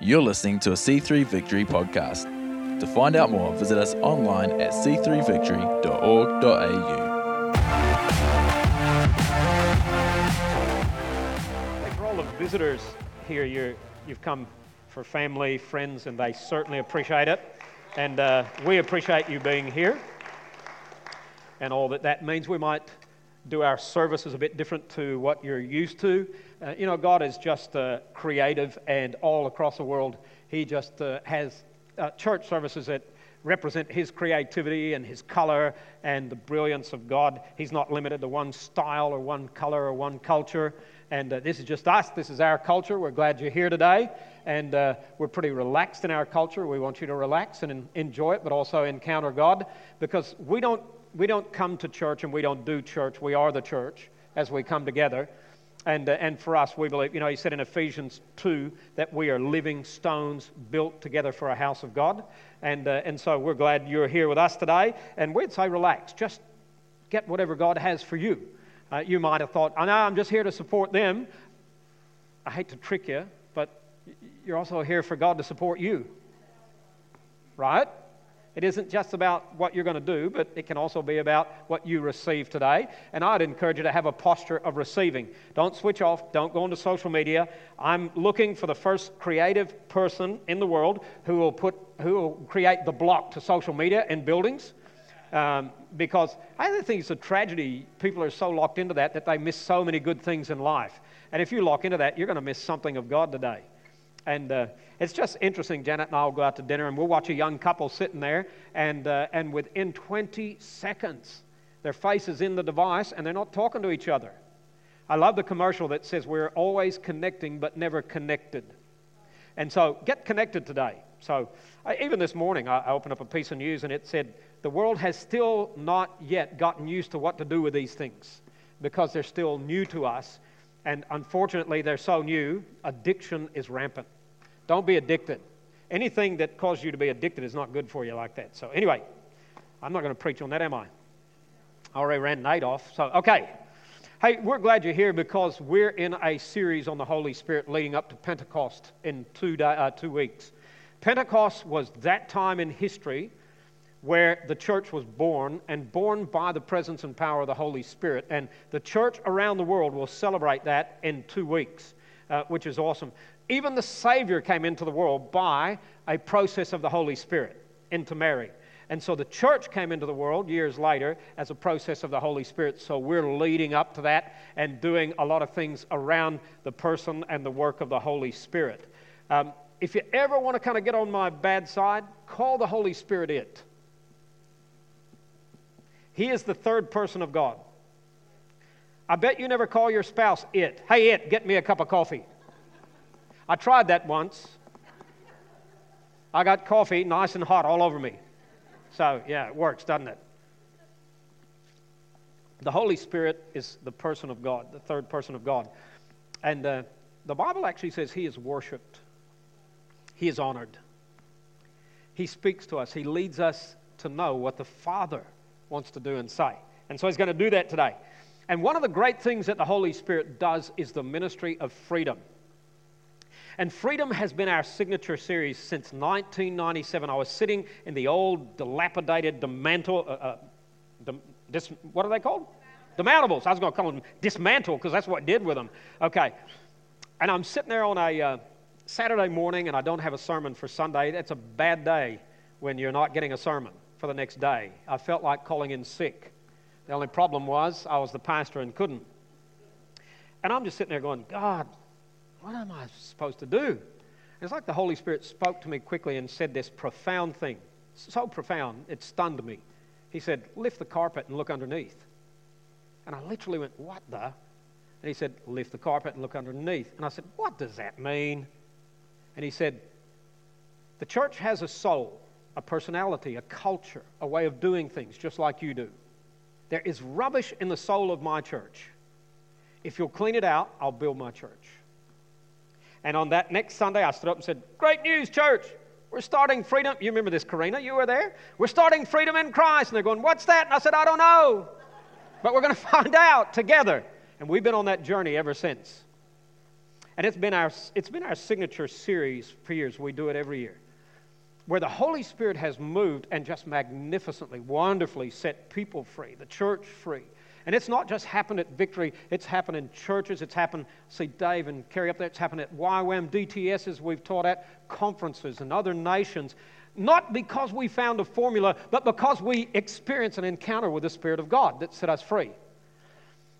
You're listening to a C3 Victory podcast. To find out more, visit us online at c3victory.org.au. Hey, for all the visitors here, you're, you've come for family, friends, and they certainly appreciate it. And uh, we appreciate you being here and all that that means. We might do our services a bit different to what you're used to. Uh, you know, God is just uh, creative, and all across the world, He just uh, has uh, church services that represent His creativity and His color and the brilliance of God. He's not limited to one style or one color or one culture. And uh, this is just us. This is our culture. We're glad you're here today. And uh, we're pretty relaxed in our culture. We want you to relax and enjoy it, but also encounter God because we don't we don't come to church and we don't do church. We are the church as we come together. And, uh, and for us, we believe, you know, he said in Ephesians 2 that we are living stones built together for a house of God. And, uh, and so we're glad you're here with us today. And we'd say, relax, just get whatever God has for you. Uh, you might have thought, I know I'm just here to support them. I hate to trick you, but you're also here for God to support you. Right? It isn't just about what you're going to do, but it can also be about what you receive today. And I'd encourage you to have a posture of receiving. Don't switch off, don't go into social media. I'm looking for the first creative person in the world who will, put, who will create the block to social media in buildings. Um, because I think it's a tragedy. People are so locked into that that they miss so many good things in life. And if you lock into that, you're going to miss something of God today. And uh, it's just interesting. Janet and I will go out to dinner and we'll watch a young couple sitting there, and, uh, and within 20 seconds, their face is in the device and they're not talking to each other. I love the commercial that says we're always connecting but never connected. And so get connected today. So I, even this morning, I, I opened up a piece of news and it said the world has still not yet gotten used to what to do with these things because they're still new to us. And unfortunately, they're so new, addiction is rampant. Don't be addicted. Anything that causes you to be addicted is not good for you like that. So, anyway, I'm not going to preach on that, am I? I already ran Nate off. So, okay. Hey, we're glad you're here because we're in a series on the Holy Spirit leading up to Pentecost in two, day, uh, two weeks. Pentecost was that time in history where the church was born and born by the presence and power of the Holy Spirit. And the church around the world will celebrate that in two weeks, uh, which is awesome. Even the Savior came into the world by a process of the Holy Spirit into Mary. And so the church came into the world years later as a process of the Holy Spirit. So we're leading up to that and doing a lot of things around the person and the work of the Holy Spirit. Um, if you ever want to kind of get on my bad side, call the Holy Spirit it. He is the third person of God. I bet you never call your spouse it. Hey, it, get me a cup of coffee. I tried that once. I got coffee nice and hot all over me. So, yeah, it works, doesn't it? The Holy Spirit is the person of God, the third person of God. And uh, the Bible actually says he is worshiped, he is honored. He speaks to us, he leads us to know what the Father wants to do and say. And so he's going to do that today. And one of the great things that the Holy Spirit does is the ministry of freedom. And Freedom has been our signature series since 1997. I was sitting in the old, dilapidated, dismantle, uh, uh, dis, what are they called? Demountables. I was going to call them dismantle because that's what I did with them. Okay. And I'm sitting there on a uh, Saturday morning and I don't have a sermon for Sunday. That's a bad day when you're not getting a sermon for the next day. I felt like calling in sick. The only problem was I was the pastor and couldn't. And I'm just sitting there going, God, what am I supposed to do? It's like the Holy Spirit spoke to me quickly and said this profound thing. So profound, it stunned me. He said, Lift the carpet and look underneath. And I literally went, What the? And he said, Lift the carpet and look underneath. And I said, What does that mean? And he said, The church has a soul, a personality, a culture, a way of doing things, just like you do. There is rubbish in the soul of my church. If you'll clean it out, I'll build my church. And on that next Sunday, I stood up and said, Great news, church. We're starting freedom. You remember this, Karina? You were there? We're starting freedom in Christ. And they're going, What's that? And I said, I don't know. But we're going to find out together. And we've been on that journey ever since. And it's been our, it's been our signature series for years. We do it every year. Where the Holy Spirit has moved and just magnificently, wonderfully set people free, the church free. And it's not just happened at Victory, it's happened in churches, it's happened, see Dave and Kerry up there, it's happened at YWAM, DTSs we've taught at, conferences and other nations. Not because we found a formula, but because we experience an encounter with the Spirit of God that set us free.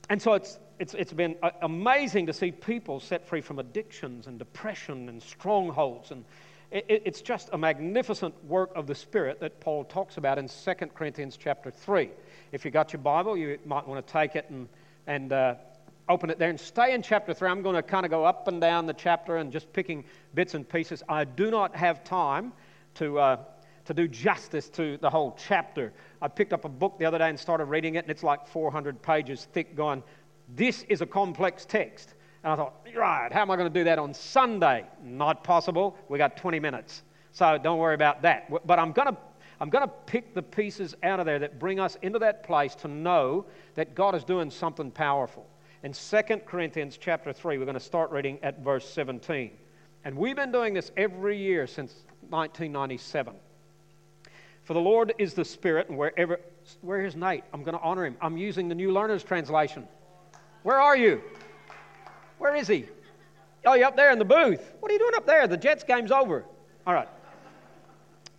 And so it's, it's, it's been uh, amazing to see people set free from addictions and depression and strongholds. And it's just a magnificent work of the Spirit that Paul talks about in 2 Corinthians chapter 3. If you got your Bible, you might want to take it and, and uh, open it there and stay in chapter 3. I'm going to kind of go up and down the chapter and just picking bits and pieces. I do not have time to. Uh, to do justice to the whole chapter. I picked up a book the other day and started reading it, and it's like 400 pages thick, going, This is a complex text. And I thought, right, how am I going to do that on Sunday? Not possible. We got 20 minutes. So don't worry about that. But I'm going to I'm going to pick the pieces out of there that bring us into that place to know that God is doing something powerful. In 2 Corinthians chapter 3, we're going to start reading at verse 17. And we've been doing this every year since 1997. For the Lord is the Spirit, and wherever, where is Nate? I'm going to honor him. I'm using the New Learner's Translation. Where are you? Where is he? Oh, you're up there in the booth. What are you doing up there? The Jets game's over. All right.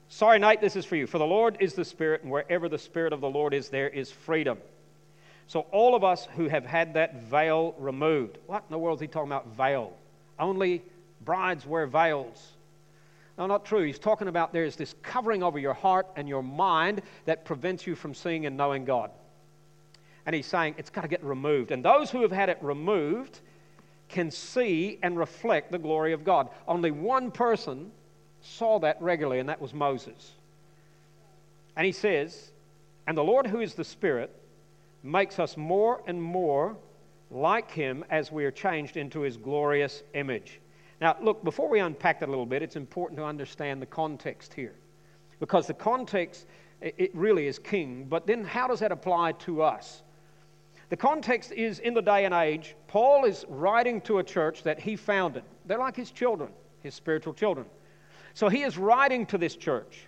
Sorry, Nate, this is for you. For the Lord is the Spirit, and wherever the Spirit of the Lord is, there is freedom. So, all of us who have had that veil removed, what in the world is he talking about, veil? Only brides wear veils. No, not true. He's talking about there's this covering over your heart and your mind that prevents you from seeing and knowing God. And he's saying it's got to get removed. And those who have had it removed can see and reflect the glory of God. Only one person saw that regularly, and that was Moses. And he says, And the Lord, who is the Spirit, makes us more and more like him as we are changed into his glorious image. Now, look, before we unpack that a little bit, it's important to understand the context here. Because the context, it really is king, but then how does that apply to us? The context is in the day and age, Paul is writing to a church that he founded. They're like his children, his spiritual children. So he is writing to this church.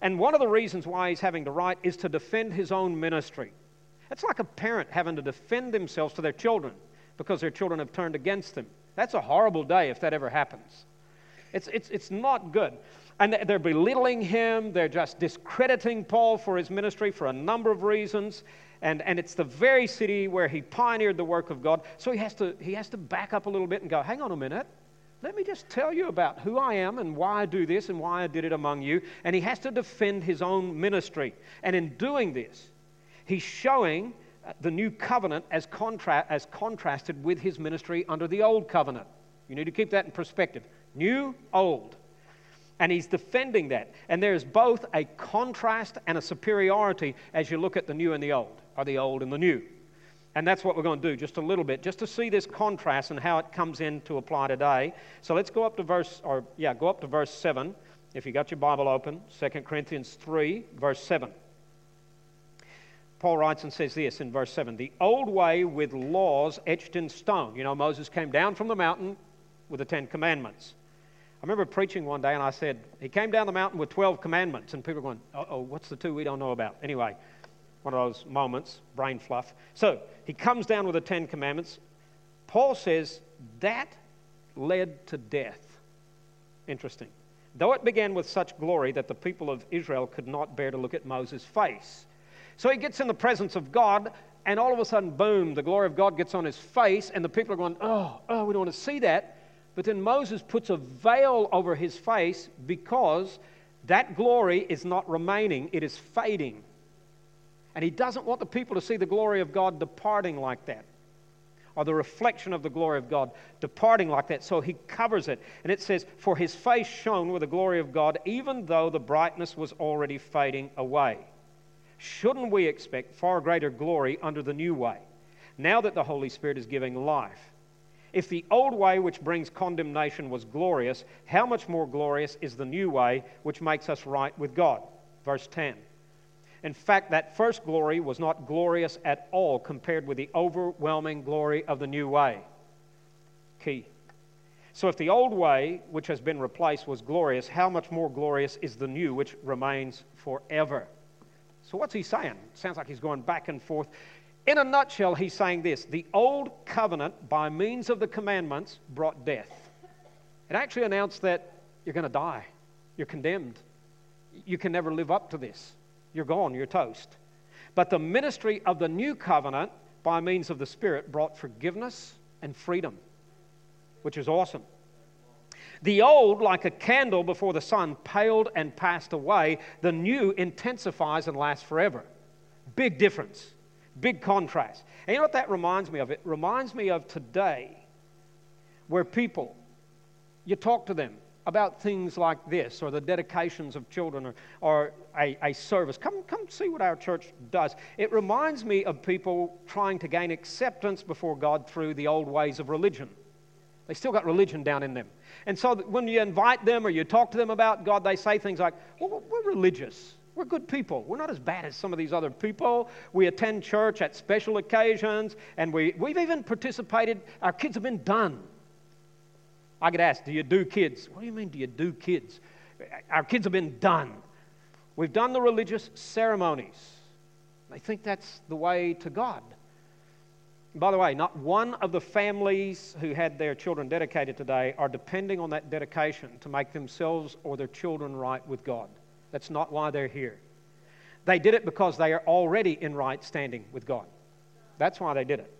And one of the reasons why he's having to write is to defend his own ministry. It's like a parent having to defend themselves to their children because their children have turned against them. That's a horrible day if that ever happens. It's, it's, it's not good. And they're belittling him, they're just discrediting Paul for his ministry for a number of reasons. And, and it's the very city where he pioneered the work of God. So he has, to, he has to back up a little bit and go, hang on a minute. Let me just tell you about who I am and why I do this and why I did it among you. And he has to defend his own ministry. And in doing this, he's showing uh, the new covenant as, contra- as contrasted with his ministry under the old covenant. You need to keep that in perspective. New, old. And he's defending that. And there's both a contrast and a superiority as you look at the new and the old, or the old and the new. And that's what we're going to do just a little bit, just to see this contrast and how it comes in to apply today. So let's go up to verse, or yeah, go up to verse 7. If you got your Bible open, 2 Corinthians 3, verse 7. Paul writes and says this in verse 7 The old way with laws etched in stone. You know, Moses came down from the mountain with the Ten Commandments. I remember preaching one day and I said, He came down the mountain with 12 commandments. And people were going, oh, what's the two we don't know about? Anyway, one of those moments, brain fluff. So he comes down with the Ten Commandments. Paul says that led to death. Interesting. Though it began with such glory that the people of Israel could not bear to look at Moses' face. So he gets in the presence of God, and all of a sudden, boom, the glory of God gets on his face, and the people are going, oh, oh, we don't want to see that. But then Moses puts a veil over his face because that glory is not remaining, it is fading. And he doesn't want the people to see the glory of God departing like that, or the reflection of the glory of God departing like that. So he covers it. And it says, For his face shone with the glory of God, even though the brightness was already fading away shouldn't we expect far greater glory under the new way, now that the Holy Spirit is giving life? If the old way, which brings condemnation, was glorious, how much more glorious is the new way, which makes us right with God? Verse 10. In fact, that first glory was not glorious at all compared with the overwhelming glory of the new way. Key. So, if the old way, which has been replaced, was glorious, how much more glorious is the new, which remains forever? So, what's he saying? Sounds like he's going back and forth. In a nutshell, he's saying this the old covenant, by means of the commandments, brought death. It actually announced that you're going to die, you're condemned, you can never live up to this. You're gone, you're toast. But the ministry of the new covenant, by means of the Spirit, brought forgiveness and freedom, which is awesome. The old, like a candle before the sun, paled and passed away. The new intensifies and lasts forever. Big difference, big contrast. And you know what that reminds me of? It reminds me of today, where people, you talk to them, about things like this or the dedications of children or, or a, a, service. Come, come see what our church does. It reminds me of people trying to gain acceptance before God through the old ways of religion. They still got religion down in them. And so when you invite them or you talk to them about God, they say things like, well, we're religious. We're good people. We're not as bad as some of these other people. We attend church at special occasions, and we, we've even participated. Our kids have been done I get asked, Do you do kids? What do you mean, do you do kids? Our kids have been done. We've done the religious ceremonies. They think that's the way to God. By the way, not one of the families who had their children dedicated today are depending on that dedication to make themselves or their children right with God. That's not why they're here. They did it because they are already in right standing with God. That's why they did it.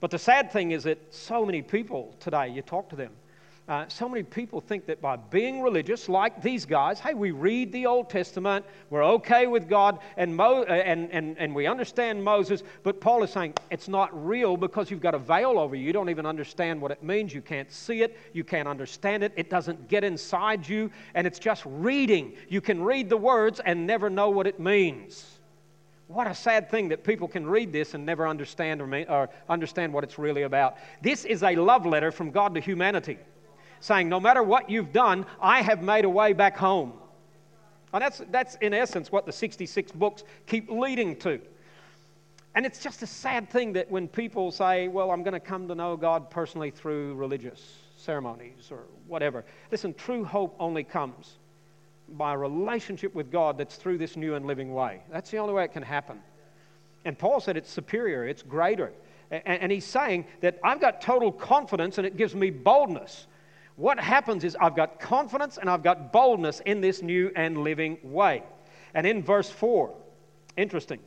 But the sad thing is that so many people today, you talk to them, uh, so many people think that by being religious, like these guys, hey, we read the Old Testament, we're okay with God, and, Mo- uh, and, and, and we understand Moses, but Paul is saying it's not real because you've got a veil over you. You don't even understand what it means. You can't see it, you can't understand it, it doesn't get inside you, and it's just reading. You can read the words and never know what it means. What a sad thing that people can read this and never understand or, or understand what it's really about. This is a love letter from God to humanity, saying, No matter what you've done, I have made a way back home. And that's, that's in essence what the 66 books keep leading to. And it's just a sad thing that when people say, Well, I'm going to come to know God personally through religious ceremonies or whatever. Listen, true hope only comes by a relationship with God that's through this new and living way. That's the only way it can happen. And Paul said it's superior, it's greater. And, and he's saying that I've got total confidence and it gives me boldness. What happens is I've got confidence and I've got boldness in this new and living way. And in verse 4, interesting.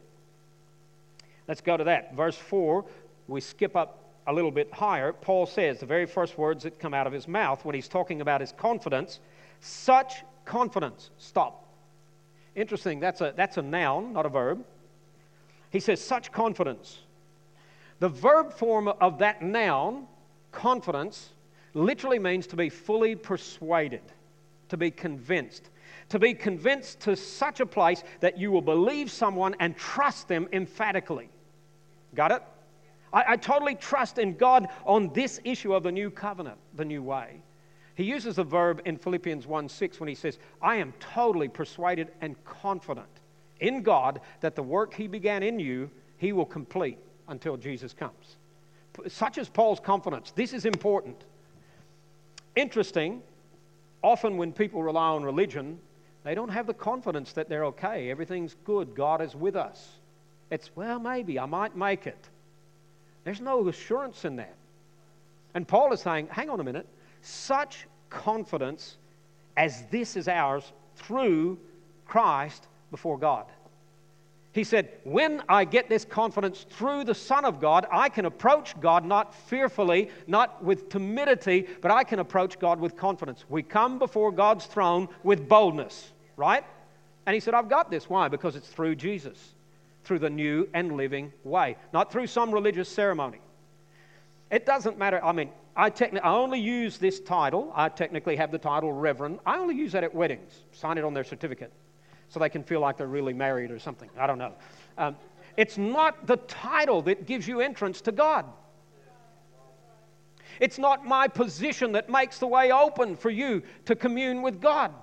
Let's go to that. Verse 4, we skip up a little bit higher. Paul says the very first words that come out of his mouth when he's talking about his confidence such confidence. Stop. Interesting, that's a, that's a noun, not a verb. He says, such confidence. The verb form of that noun, confidence, literally means to be fully persuaded, to be convinced. To be convinced to such a place that you will believe someone and trust them emphatically. Got it? I, I totally trust in God on this issue of the new covenant, the new way. He uses the verb in Philippians 1 6 when he says, I am totally persuaded and confident in God that the work he began in you, he will complete until Jesus comes. Such is Paul's confidence. This is important. Interesting, often when people rely on religion, they don't have the confidence that they're okay, everything's good, God is with us. It's, well, maybe, I might make it. There's no assurance in that. And Paul is saying, hang on a minute, such confidence as this is ours through Christ before God. He said, When I get this confidence through the Son of God, I can approach God not fearfully, not with timidity, but I can approach God with confidence. We come before God's throne with boldness, right? And he said, I've got this. Why? Because it's through Jesus, through the new and living way, not through some religious ceremony. It doesn't matter. I mean, I, techni- I only use this title. I technically have the title Reverend. I only use that at weddings, sign it on their certificate so they can feel like they're really married or something. I don't know. Um, it's not the title that gives you entrance to God. It's not my position that makes the way open for you to commune with God.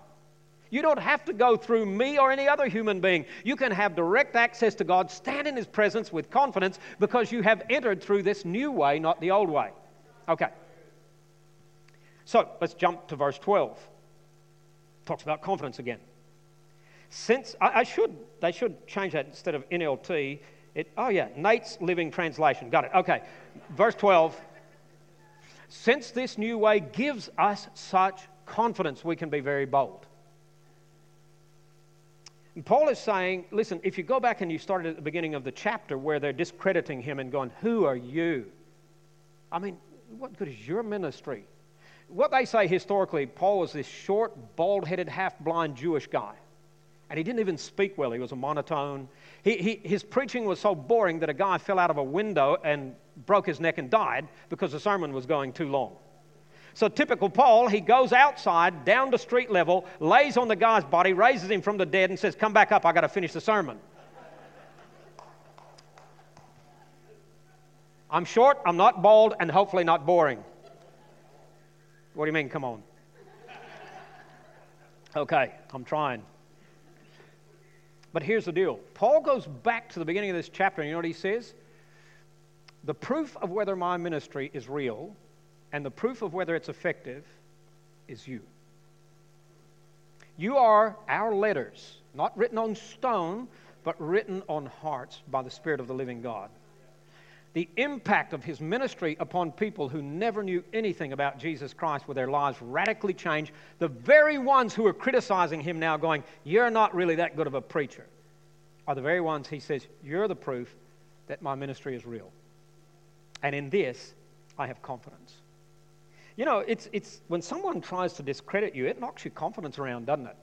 You don't have to go through me or any other human being. You can have direct access to God, stand in His presence with confidence because you have entered through this new way, not the old way. Okay. So let's jump to verse 12. Talks about confidence again. Since I, I should, they should change that instead of NLT. It, oh yeah, Nate's Living Translation. Got it. Okay, verse 12. Since this new way gives us such confidence, we can be very bold. And Paul is saying, listen, if you go back and you started at the beginning of the chapter where they're discrediting him and going, Who are you? I mean, what good is your ministry? What they say historically, Paul was this short, bald headed, half blind Jewish guy. And he didn't even speak well. He was a monotone. He, he, his preaching was so boring that a guy fell out of a window and broke his neck and died because the sermon was going too long. So, typical Paul, he goes outside, down to street level, lays on the guy's body, raises him from the dead, and says, Come back up, I got to finish the sermon. I'm short, I'm not bald, and hopefully not boring. What do you mean, come on? Okay, I'm trying. But here's the deal Paul goes back to the beginning of this chapter, and you know what he says? The proof of whether my ministry is real and the proof of whether it's effective is you. You are our letters, not written on stone, but written on hearts by the Spirit of the living God. The impact of his ministry upon people who never knew anything about Jesus Christ with their lives radically changed. The very ones who are criticizing him now, going, You're not really that good of a preacher, are the very ones he says, You're the proof that my ministry is real. And in this, I have confidence. You know, it's, it's when someone tries to discredit you, it knocks your confidence around, doesn't it?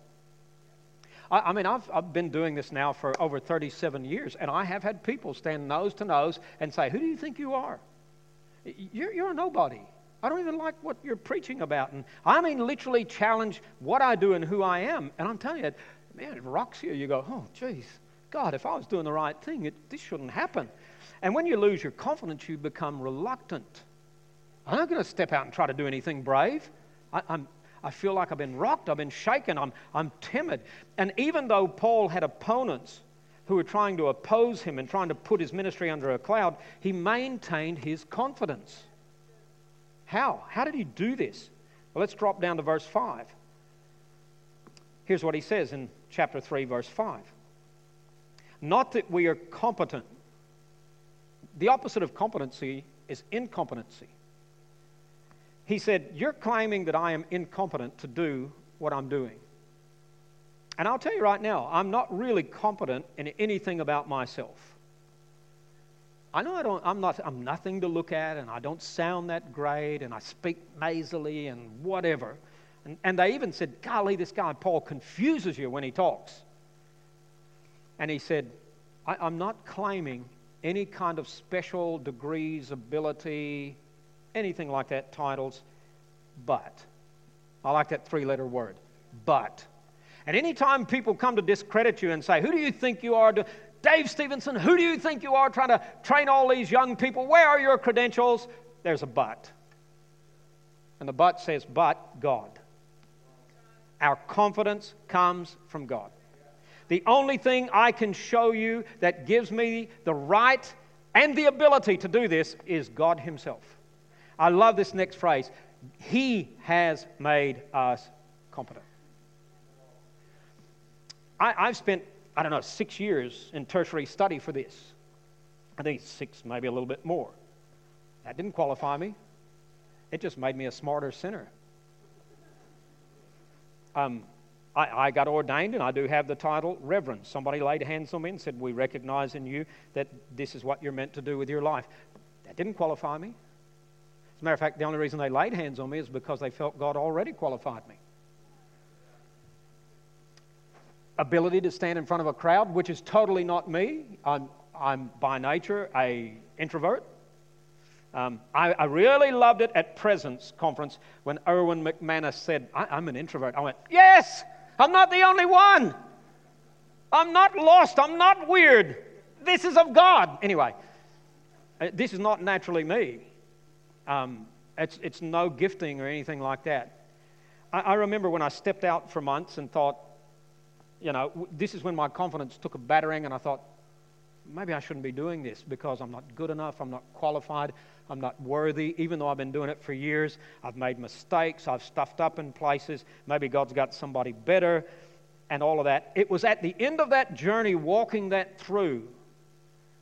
I, I mean, I've, I've been doing this now for over 37 years, and I have had people stand nose to nose and say, Who do you think you are? You're, you're a nobody. I don't even like what you're preaching about. And I mean, literally challenge what I do and who I am. And I'm telling you, man, it rocks you. You go, oh, geez, God, if I was doing the right thing, it, this shouldn't happen. And when you lose your confidence, you become reluctant. I'm not going to step out and try to do anything brave. I, I'm, I feel like I've been rocked, I've been shaken, I'm, I'm timid. And even though Paul had opponents who were trying to oppose him and trying to put his ministry under a cloud, he maintained his confidence. How? How did he do this? Well, let's drop down to verse 5. Here's what he says in chapter 3, verse 5. Not that we are competent. The opposite of competency is incompetency. He said, You're claiming that I am incompetent to do what I'm doing. And I'll tell you right now, I'm not really competent in anything about myself. I know I don't, I'm, not, I'm nothing to look at, and I don't sound that great, and I speak nasally and whatever. And, and they even said, Golly, this guy Paul confuses you when he talks. And he said, I'm not claiming any kind of special degrees, ability, anything like that, titles, but. I like that three letter word, but. And anytime people come to discredit you and say, Who do you think you are? Dave Stevenson, who do you think you are trying to train all these young people? Where are your credentials? There's a but. And the but says, But God. Our confidence comes from God. The only thing I can show you that gives me the right and the ability to do this is God Himself. I love this next phrase He has made us competent. I, I've spent, I don't know, six years in tertiary study for this. I think six, maybe a little bit more. That didn't qualify me, it just made me a smarter sinner. Um, I, I, got ordained and I do have the title Reverend. Somebody laid hands on me and said, We recognize in you that this is what you're meant to do with your life. That didn't qualify me. As a matter of fact, the only reason they laid hands on me is because they felt God already qualified me. Ability to stand in front of a crowd, which is totally not me. I'm, I'm by nature a introvert. Um, I, I, really loved it at Presence Conference when Erwin McManus said, I'm an introvert. I went, Yes, I'm not the only one. I'm not lost. I'm not weird. This is of God. Anyway, uh, this is not naturally me. Um, it's, it's no gifting or anything like that. I, I remember when I stepped out for months and thought, you know, this is when my confidence took a battering, and I thought, maybe I shouldn't be doing this because I'm not good enough, I'm not qualified, I'm not worthy, even though I've been doing it for years. I've made mistakes, I've stuffed up in places. Maybe God's got somebody better, and all of that. It was at the end of that journey, walking that through,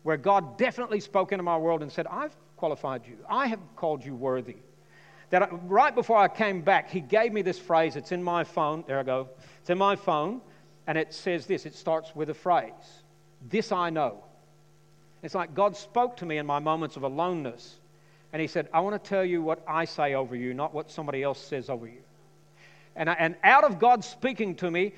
where God definitely spoke into my world and said, I've qualified you, I have called you worthy. That right before I came back, He gave me this phrase. It's in my phone. There I go. It's in my phone, and it says this it starts with a phrase This I know. It's like God spoke to me in my moments of aloneness and he said, I want to tell you what I say over you, not what somebody else says over you. And, I, and out of God speaking to me,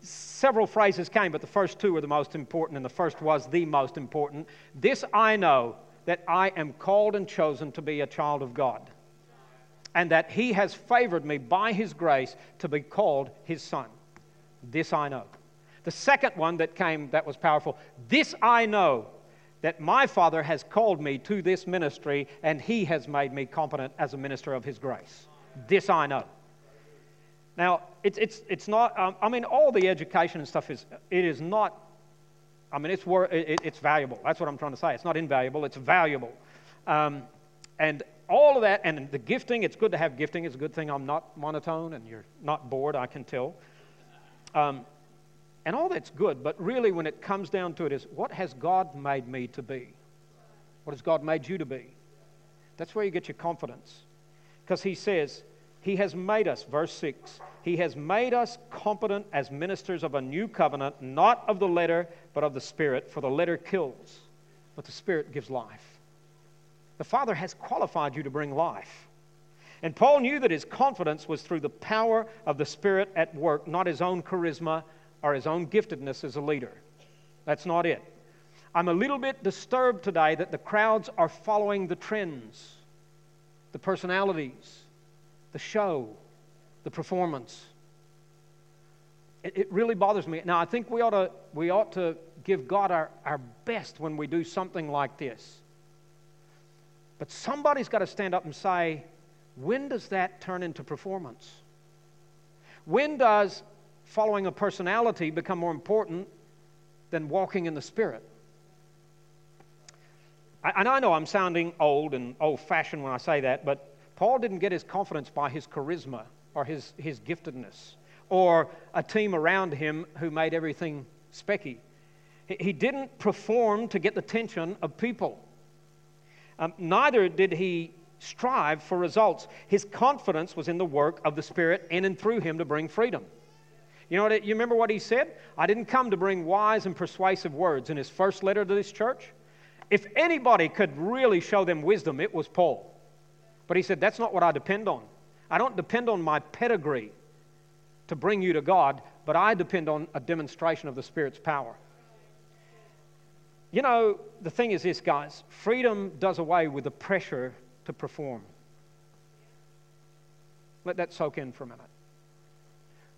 several phrases came, but the first two were the most important, and the first was the most important. This I know that I am called and chosen to be a child of God, and that He has favored me by His grace to be called His Son. This I know. The second one that came that was powerful this I know that my Father has called me to this ministry and He has made me competent as a minister of His grace. This I know. Now, it's, it's, it's not, um, I mean, all the education and stuff is, it is not, I mean, it's, wor- it, it's valuable. That's what I'm trying to say. It's not invaluable, it's valuable. Um, and all of that, and the gifting, it's good to have gifting. It's a good thing I'm not monotone and you're not bored, I can tell. Um, and all that's good, but really, when it comes down to it, is what has God made me to be? What has God made you to be? That's where you get your confidence. Because He says, He has made us, verse 6, He has made us competent as ministers of a new covenant, not of the letter, but of the Spirit. For the letter kills, but the Spirit gives life. The Father has qualified you to bring life. And Paul knew that his confidence was through the power of the Spirit at work, not his own charisma or his own giftedness as a leader. That's not it. I'm a little bit disturbed today that the crowds are following the trends, the personalities, the show, the performance. It, it, really bothers me. Now, I think we ought to, we ought to give God our, our best when we do something like this. But somebody's got to stand up and say, when does that turn into performance? When does following a personality become more important than walking in the Spirit. And I know I'm sounding old and old fashioned when I say that, but Paul didn't get his confidence by his charisma or his, his giftedness or a team around him who made everything specky. He didn't perform to get the attention of people. Um, neither did he strive for results. His confidence was in the work of the Spirit in and through him to bring freedom. You know what? You remember what he said? I didn't come to bring wise and persuasive words in his first letter to this church. If anybody could really show them wisdom, it was Paul. But he said, That's not what I depend on. I don't depend on my pedigree to bring you to God, but I depend on a demonstration of the Spirit's power. You know, the thing is this, guys freedom does away with the pressure to perform. Let that soak in for a minute.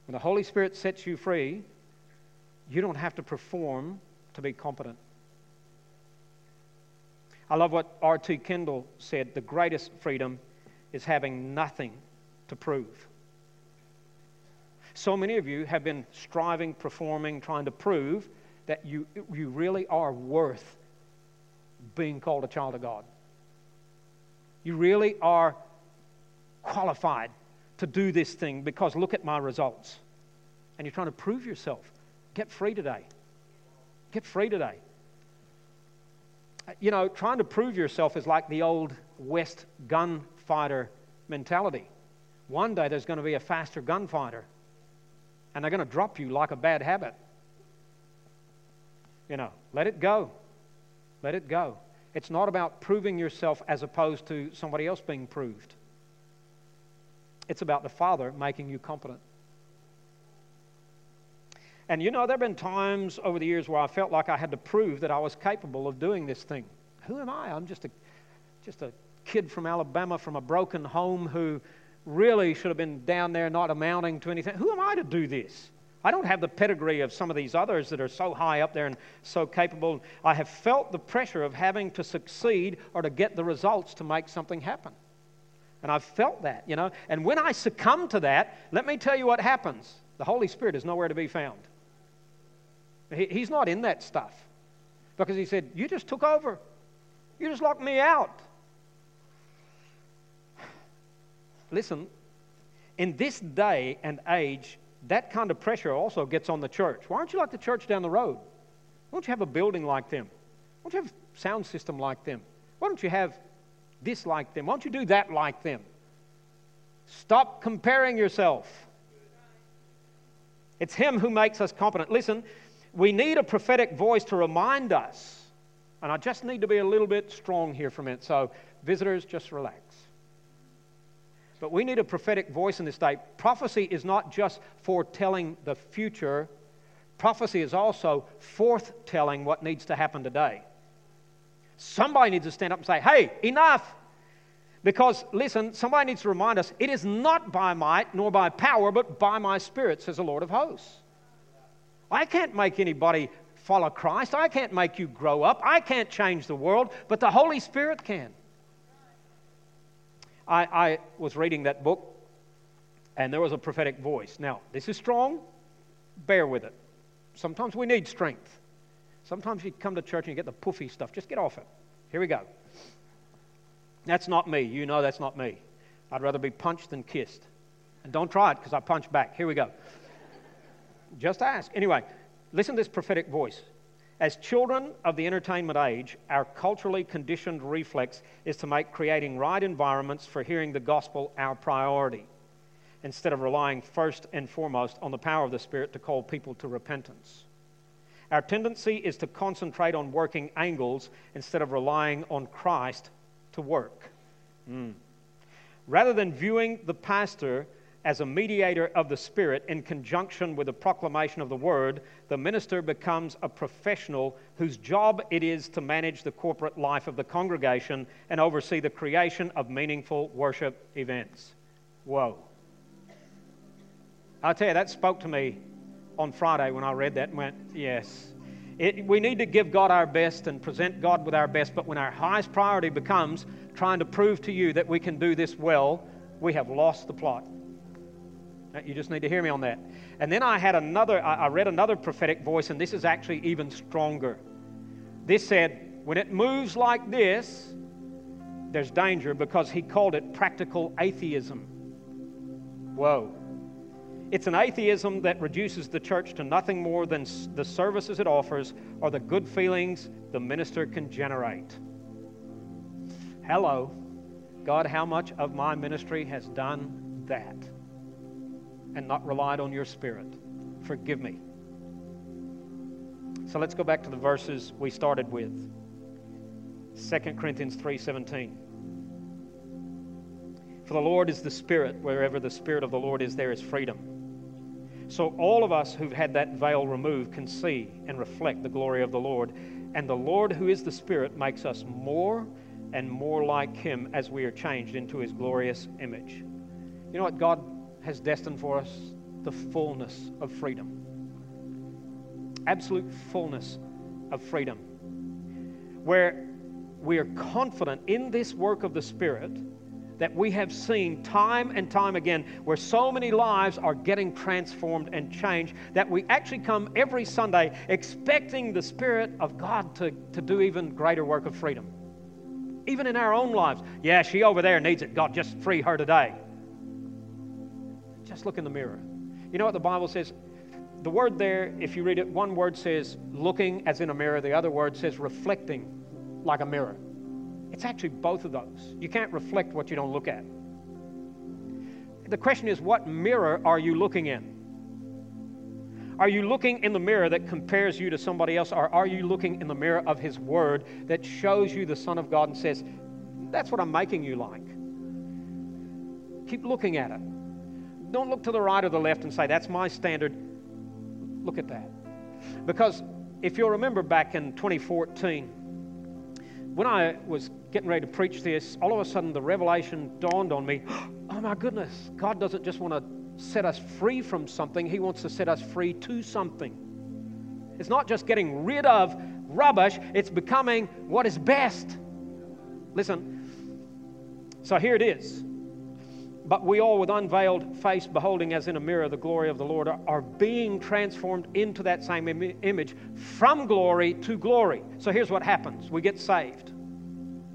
When the Holy Spirit sets you free, you don't have to perform to be competent. I love what R.T. Kendall said the greatest freedom is having nothing to prove. So many of you have been striving, performing, trying to prove that you, you really are worth being called a child of God. You really are qualified to do this thing because look at my results. And you're trying to prove yourself. Get free today. Get free today. You know, trying to prove yourself is like the old West gunfighter mentality. One day there's going to be a faster gunfighter, and they're going to drop you like a bad habit. You know, let it go. Let it go. It's not about proving yourself as opposed to somebody else being proved. It's about the Father making you competent. And you know, there have been times over the years where I felt like I had to prove that I was capable of doing this thing. Who am I? I'm just a, just a kid from Alabama from a broken home who really should have been down there not amounting to anything. Who am I to do this? I don't have the pedigree of some of these others that are so high up there and so capable. I have felt the pressure of having to succeed or to get the results to make something happen. And I've felt that, you know. And when I succumb to that, let me tell you what happens the Holy Spirit is nowhere to be found. He, he's not in that stuff. because he said, You just took over. You just locked me out. Listen, in this day and age, that kind of pressure also gets on the church. Why don't you like the church down the road? Why don't you have a building like them? Why don't you have a sound system like them? Why don't you have this like them? Why don't you do that like them? Stop comparing yourself. It's Him who makes us competent. Listen, we need a prophetic voice to remind us. And I just need to be a little bit strong here for a minute. So, visitors, just relax. But we need a prophetic voice in this day. Prophecy is not just foretelling the future, prophecy is also forthtelling what needs to happen today. Somebody needs to stand up and say, hey, enough. Because, listen, somebody needs to remind us it is not by might nor by power, but by my spirit, says the Lord of hosts. I can't make anybody follow Christ. I can't make you grow up. I can't change the world, but the Holy Spirit can. I, I was reading that book, and there was a prophetic voice. Now, this is strong. Bear with it. Sometimes we need strength. Sometimes you come to church and you get the puffy stuff. Just get off it. Here we go. That's not me. You know that's not me. I'd rather be punched than kissed. And don't try it because I punch back. Here we go. Just ask. Anyway, listen to this prophetic voice. As children of the entertainment age, our culturally conditioned reflex is to make creating right environments for hearing the gospel our priority, instead of relying first and foremost on the power of the Spirit to call people to repentance. Our tendency is to concentrate on working angles instead of relying on Christ to work. Mm. Rather than viewing the pastor as a mediator of the Spirit in conjunction with the proclamation of the Word, the minister becomes a professional whose job it is to manage the corporate life of the congregation and oversee the creation of meaningful worship events. Whoa. I tell you, that spoke to me on Friday when I read that and went, yes. It, we need to give God our best and present God with our best, but when our highest priority becomes trying to prove to you that we can do this well, we have lost the plot. Uh, you just need to hear me on that. And then I had another, I read another prophetic voice, and this is actually even stronger. This said, when it moves like this, there's danger because he called it practical atheism. Whoa. It's an atheism that reduces the church to nothing more than the services it offers or the good feelings the minister can generate. Hello. God, how much of my ministry has done that? And not relied on your spirit. Forgive me. So let's go back to the verses we started with. 2 Corinthians 3:17. For the Lord is the Spirit, wherever the Spirit of the Lord is, there is freedom. So all of us who've had that veil removed can see and reflect the glory of the Lord. And the Lord, who is the Spirit, makes us more and more like Him as we are changed into His glorious image. You know what God has destined for us the fullness of freedom. Absolute fullness of freedom. Where we are confident in this work of the Spirit that we have seen time and time again, where so many lives are getting transformed and changed, that we actually come every Sunday expecting the Spirit of God to, to do even greater work of freedom. Even in our own lives. Yeah, she over there needs it. God, just free her today. Just look in the mirror. You know what the Bible says? The word there, if you read it, one word says looking as in a mirror, the other word says reflecting like a mirror. It's actually both of those. You can't reflect what you don't look at. The question is, what mirror are you looking in? Are you looking in the mirror that compares you to somebody else, or are you looking in the mirror of His Word that shows you the Son of God and says, That's what I'm making you like? Keep looking at it. Don't look to the right or the left and say, that's my standard. Look at that. Because if you'll remember back in 2014, when I was getting ready to preach this, all of a sudden the revelation dawned on me oh my goodness, God doesn't just want to set us free from something, He wants to set us free to something. It's not just getting rid of rubbish, it's becoming what is best. Listen, so here it is But we all, with unveiled face, beholding as in a mirror the glory of the Lord, are, being transformed into that same Im- image from glory to glory. So here's what happens we get saved,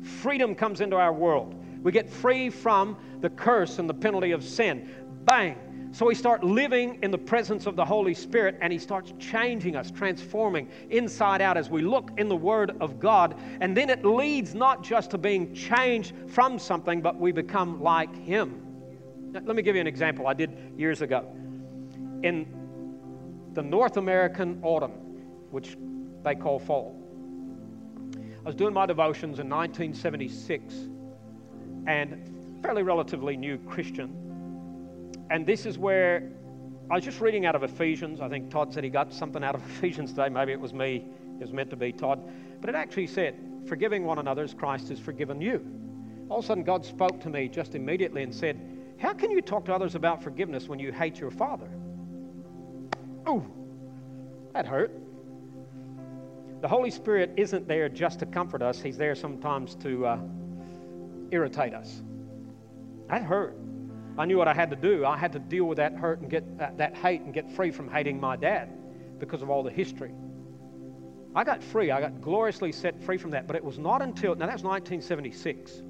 freedom comes into our world. We get free from the curse and the penalty of sin. Bang! So we start living in the presence of the Holy Spirit and He starts changing us, transforming inside out as we look in the Word of God. And then it leads not just to being changed from something, but we become like Him. Let me give you an example I did years ago. In the North American autumn, which they call fall, I was doing my devotions in 1976 and fairly relatively new Christian and this is where I was just reading out of Ephesians. I think Todd said he got something out of Ephesians today. Maybe it was me. It was meant to be Todd. But it actually said, forgiving one another as Christ has forgiven you. All of a sudden, God spoke to me just immediately and said, How can you talk to others about forgiveness when you hate your father? Ooh, that hurt. The Holy Spirit isn't there just to comfort us, He's there sometimes to uh, irritate us. That hurt. I knew what I had to do. I had to deal with that hurt and get that, that hate and get free from hating my dad because of all the history. I got free. I got gloriously set free from that. But it was not until, now that was 1976.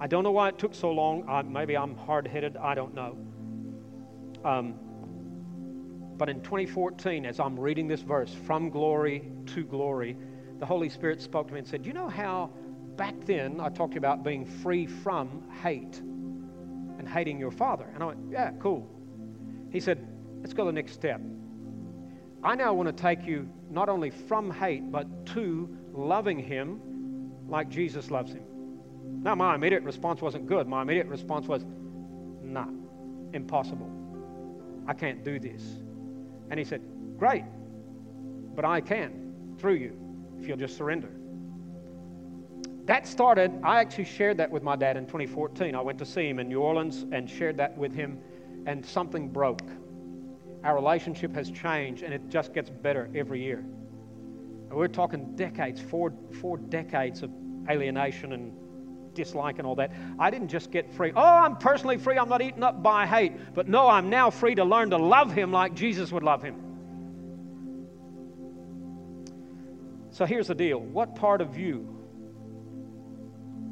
I don't know why it took so long. Maybe I'm hard headed. I don't know. Um, but in 2014, as I'm reading this verse, from glory to glory, the Holy Spirit spoke to me and said, You know how back then I talked about being free from hate? and hating your father. And I went, Yeah, cool. He said, Let's go the next step. I now want to take you not only from hate, but to loving him like Jesus loves him. Now, my immediate response wasn't good. My immediate response was, Nah, impossible. I can't do this. And he said, Great, but I can through you if you'll just surrender that started, I actually shared that with my dad in 2014. I went to see him in New Orleans and shared that with him, and something broke. Our relationship has changed, and it just gets better every year. We're talking decades, four, four decades of alienation and dislike and all that. I didn't just get free. Oh, I'm personally free. I'm not eaten up by hate. But no, I'm now free to learn to love him like Jesus would love him. So here's the deal what part of you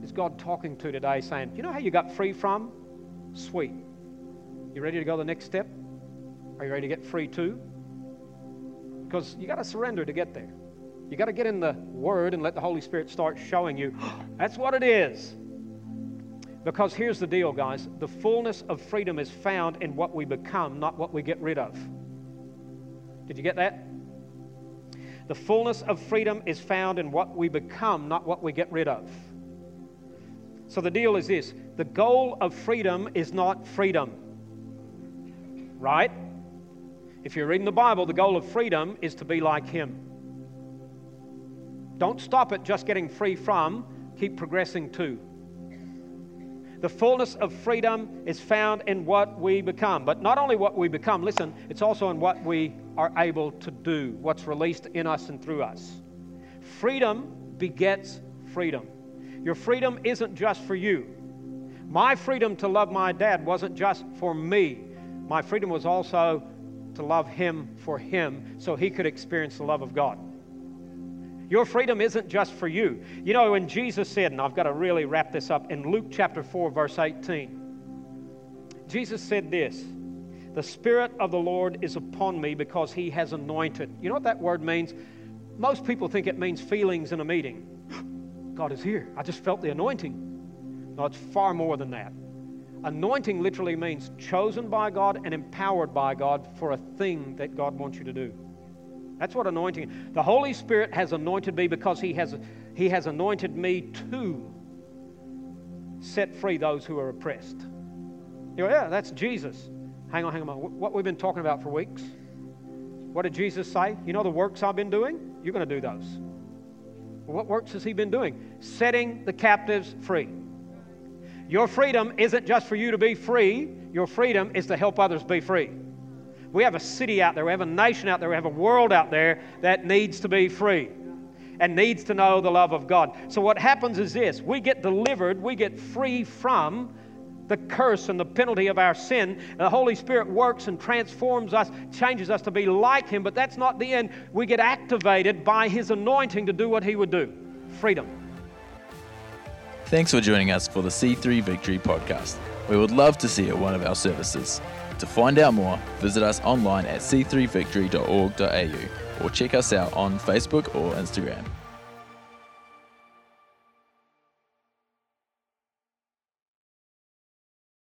is God talking to today saying, You know how you got free from? Sweet. You ready to go the next step? Are you ready to get free too? Because you got to surrender to get there. You got to get in the Word and let the Holy Spirit start showing you that's what it is. Because here's the deal, guys the fullness of freedom is found in what we become, not what we get rid of. Did you get that? The fullness of freedom is found in what we become, not what we get rid of. So the deal is this the goal of freedom is not freedom, right? If you're reading the Bible, the goal of freedom is to be like Him. Don't stop at just getting free from, keep progressing to. The fullness of freedom is found in what we become. But not only what we become, listen, it's also in what we are able to do, what's released in us and through us. Freedom begets freedom. Your freedom isn't just for you. My freedom to love my dad wasn't just for me, my freedom was also to love him for him so he could experience the love of God. Your freedom isn't just for you. You know, when Jesus said, and I've got to really wrap this up, in Luke chapter 4, verse 18, Jesus said this The Spirit of the Lord is upon me because he has anointed. You know what that word means? Most people think it means feelings in a meeting. God is here. I just felt the anointing. No, it's far more than that. Anointing literally means chosen by God and empowered by God for a thing that God wants you to do. That's what anointing. The Holy Spirit has anointed me because He has He has anointed me to set free those who are oppressed. Go, yeah, that's Jesus. Hang on, hang on. What we've been talking about for weeks. What did Jesus say? You know the works I've been doing? You're going to do those. What works has he been doing? Setting the captives free. Your freedom isn't just for you to be free, your freedom is to help others be free. We have a city out there, we have a nation out there, we have a world out there that needs to be free and needs to know the love of God. So, what happens is this we get delivered, we get free from the curse and the penalty of our sin. The Holy Spirit works and transforms us, changes us to be like Him, but that's not the end. We get activated by His anointing to do what He would do freedom. Thanks for joining us for the C3 Victory podcast. We would love to see you at one of our services. To find out more, visit us online at c3victory.org.au or check us out on Facebook or Instagram.